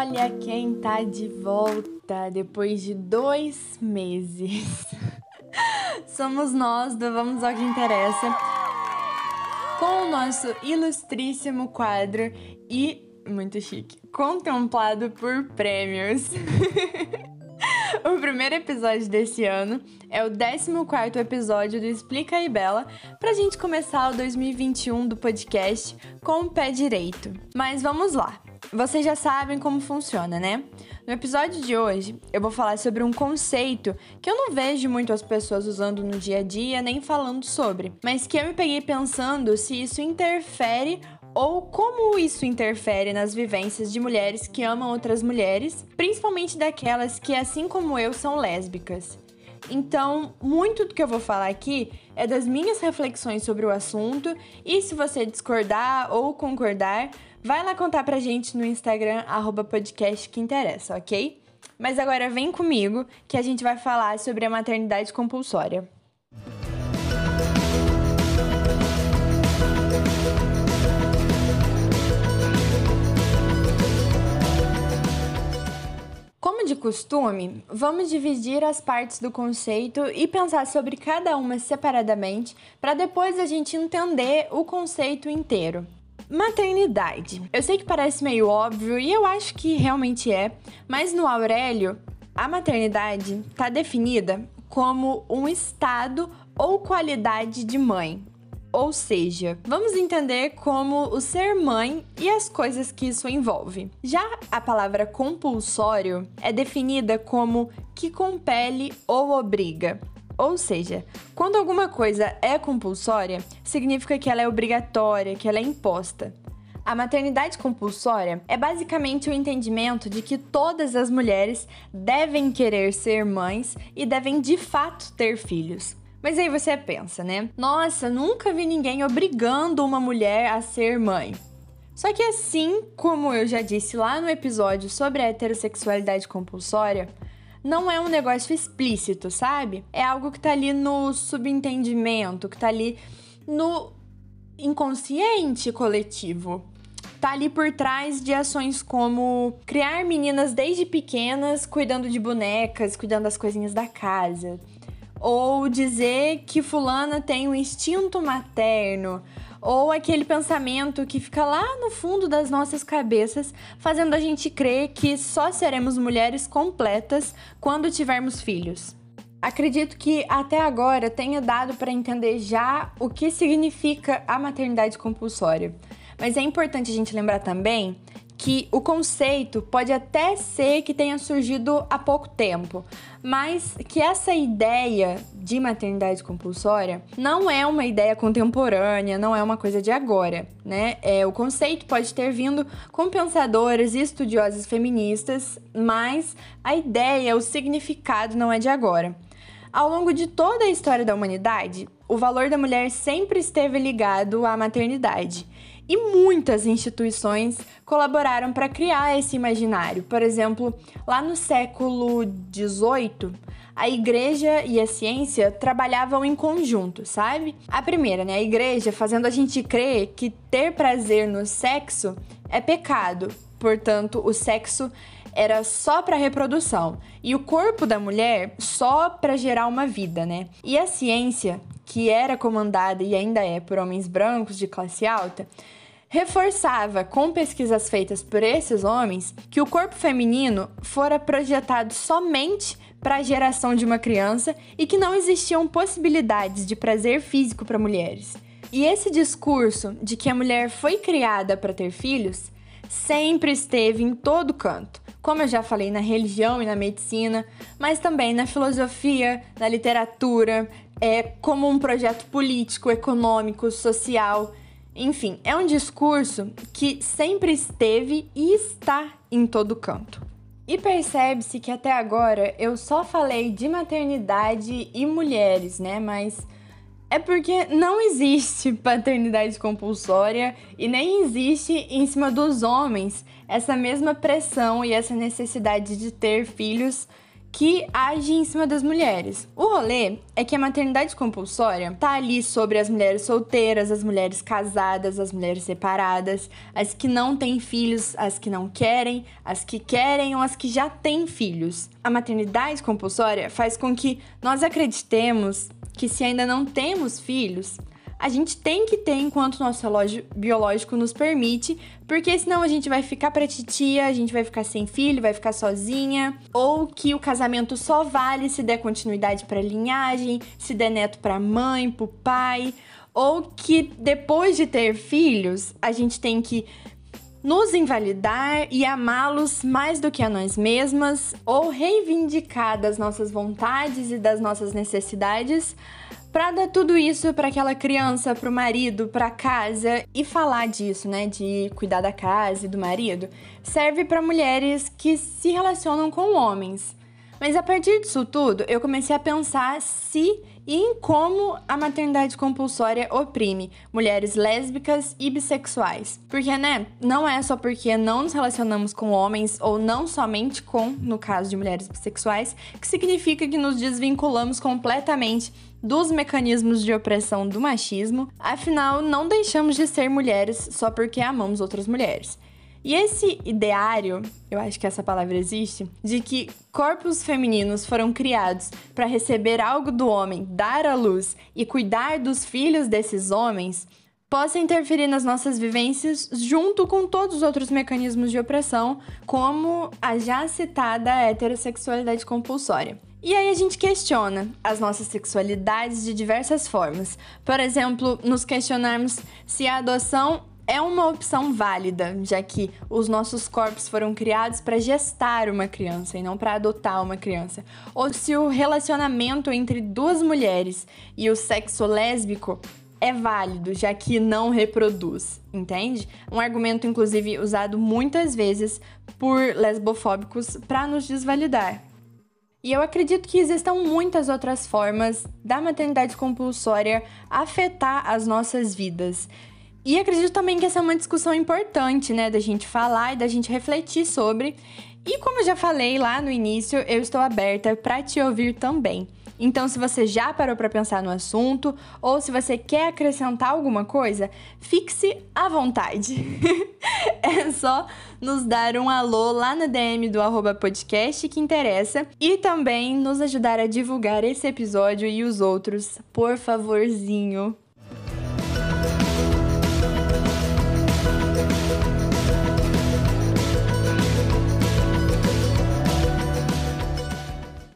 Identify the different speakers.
Speaker 1: Olha quem tá de volta depois de dois meses. Somos nós do Vamos ao que Interessa, com o nosso ilustríssimo quadro e muito chique, contemplado por prêmios. o primeiro episódio desse ano é o 14 episódio do Explica aí Bela, pra gente começar o 2021 do podcast com o pé direito. Mas vamos lá. Vocês já sabem como funciona, né? No episódio de hoje, eu vou falar sobre um conceito que eu não vejo muito as pessoas usando no dia a dia nem falando sobre, mas que eu me peguei pensando se isso interfere ou como isso interfere nas vivências de mulheres que amam outras mulheres, principalmente daquelas que, assim como eu, são lésbicas. Então, muito do que eu vou falar aqui é das minhas reflexões sobre o assunto, e se você discordar ou concordar, vai lá contar pra gente no Instagram, arroba podcast que interessa, ok? Mas agora vem comigo que a gente vai falar sobre a maternidade compulsória. Como de costume, vamos dividir as partes do conceito e pensar sobre cada uma separadamente para depois a gente entender o conceito inteiro. Maternidade. Eu sei que parece meio óbvio e eu acho que realmente é, mas no Aurélio, a maternidade está definida como um estado ou qualidade de mãe. Ou seja, vamos entender como o ser mãe e as coisas que isso envolve. Já a palavra compulsório é definida como que compele ou obriga. Ou seja, quando alguma coisa é compulsória, significa que ela é obrigatória, que ela é imposta. A maternidade compulsória é basicamente o entendimento de que todas as mulheres devem querer ser mães e devem de fato ter filhos. Mas aí você pensa, né? Nossa, nunca vi ninguém obrigando uma mulher a ser mãe. Só que assim como eu já disse lá no episódio sobre a heterossexualidade compulsória, não é um negócio explícito, sabe? É algo que tá ali no subentendimento, que tá ali no inconsciente coletivo. Tá ali por trás de ações como criar meninas desde pequenas cuidando de bonecas, cuidando das coisinhas da casa. Ou dizer que fulana tem um instinto materno, ou aquele pensamento que fica lá no fundo das nossas cabeças, fazendo a gente crer que só seremos mulheres completas quando tivermos filhos. Acredito que até agora tenha dado para entender já o que significa a maternidade compulsória. Mas é importante a gente lembrar também que o conceito pode até ser que tenha surgido há pouco tempo, mas que essa ideia de maternidade compulsória não é uma ideia contemporânea, não é uma coisa de agora, né? É, o conceito pode ter vindo com pensadoras e estudiosas feministas, mas a ideia, o significado não é de agora. Ao longo de toda a história da humanidade, o valor da mulher sempre esteve ligado à maternidade. E muitas instituições colaboraram para criar esse imaginário. Por exemplo, lá no século XVIII, a igreja e a ciência trabalhavam em conjunto, sabe? A primeira, né? A igreja fazendo a gente crer que ter prazer no sexo é pecado, portanto, o sexo era só para reprodução e o corpo da mulher só para gerar uma vida, né? E a ciência, que era comandada e ainda é por homens brancos de classe alta, reforçava com pesquisas feitas por esses homens que o corpo feminino fora projetado somente para a geração de uma criança e que não existiam possibilidades de prazer físico para mulheres. E esse discurso de que a mulher foi criada para ter filhos sempre esteve em todo canto, como eu já falei na religião e na medicina, mas também na filosofia, na literatura, é como um projeto político, econômico, social enfim, é um discurso que sempre esteve e está em todo canto. E percebe-se que até agora eu só falei de maternidade e mulheres, né? Mas é porque não existe paternidade compulsória e nem existe em cima dos homens essa mesma pressão e essa necessidade de ter filhos que age em cima das mulheres. O rolê é que a maternidade compulsória tá ali sobre as mulheres solteiras, as mulheres casadas, as mulheres separadas, as que não têm filhos, as que não querem, as que querem ou as que já têm filhos. A maternidade compulsória faz com que nós acreditemos que se ainda não temos filhos, a gente tem que ter enquanto nosso relógio biológico nos permite, porque senão a gente vai ficar pra titia, a gente vai ficar sem filho, vai ficar sozinha, ou que o casamento só vale se der continuidade para linhagem, se der neto para mãe, pro pai, ou que depois de ter filhos, a gente tem que nos invalidar e amá-los mais do que a nós mesmas, ou reivindicar das nossas vontades e das nossas necessidades para dar tudo isso para aquela criança, para o marido, para casa e falar disso, né, de cuidar da casa e do marido, serve para mulheres que se relacionam com homens. Mas a partir disso tudo, eu comecei a pensar se e em como a maternidade compulsória oprime mulheres lésbicas e bissexuais. Porque, né, não é só porque não nos relacionamos com homens ou não somente com, no caso de mulheres bissexuais, que significa que nos desvinculamos completamente dos mecanismos de opressão do machismo, afinal, não deixamos de ser mulheres só porque amamos outras mulheres. E esse ideário, eu acho que essa palavra existe, de que corpos femininos foram criados para receber algo do homem, dar à luz e cuidar dos filhos desses homens, possa interferir nas nossas vivências junto com todos os outros mecanismos de opressão, como a já citada heterossexualidade compulsória. E aí a gente questiona as nossas sexualidades de diversas formas. Por exemplo, nos questionarmos se a adoção é uma opção válida, já que os nossos corpos foram criados para gestar uma criança e não para adotar uma criança. Ou se o relacionamento entre duas mulheres e o sexo lésbico é válido, já que não reproduz, entende? Um argumento, inclusive, usado muitas vezes por lesbofóbicos para nos desvalidar. E eu acredito que existam muitas outras formas da maternidade compulsória afetar as nossas vidas. E acredito também que essa é uma discussão importante, né, da gente falar e da gente refletir sobre. E como eu já falei lá no início, eu estou aberta para te ouvir também. Então, se você já parou para pensar no assunto ou se você quer acrescentar alguma coisa, fixe à vontade. é só nos dar um alô lá na DM do arroba podcast que interessa e também nos ajudar a divulgar esse episódio e os outros, por favorzinho.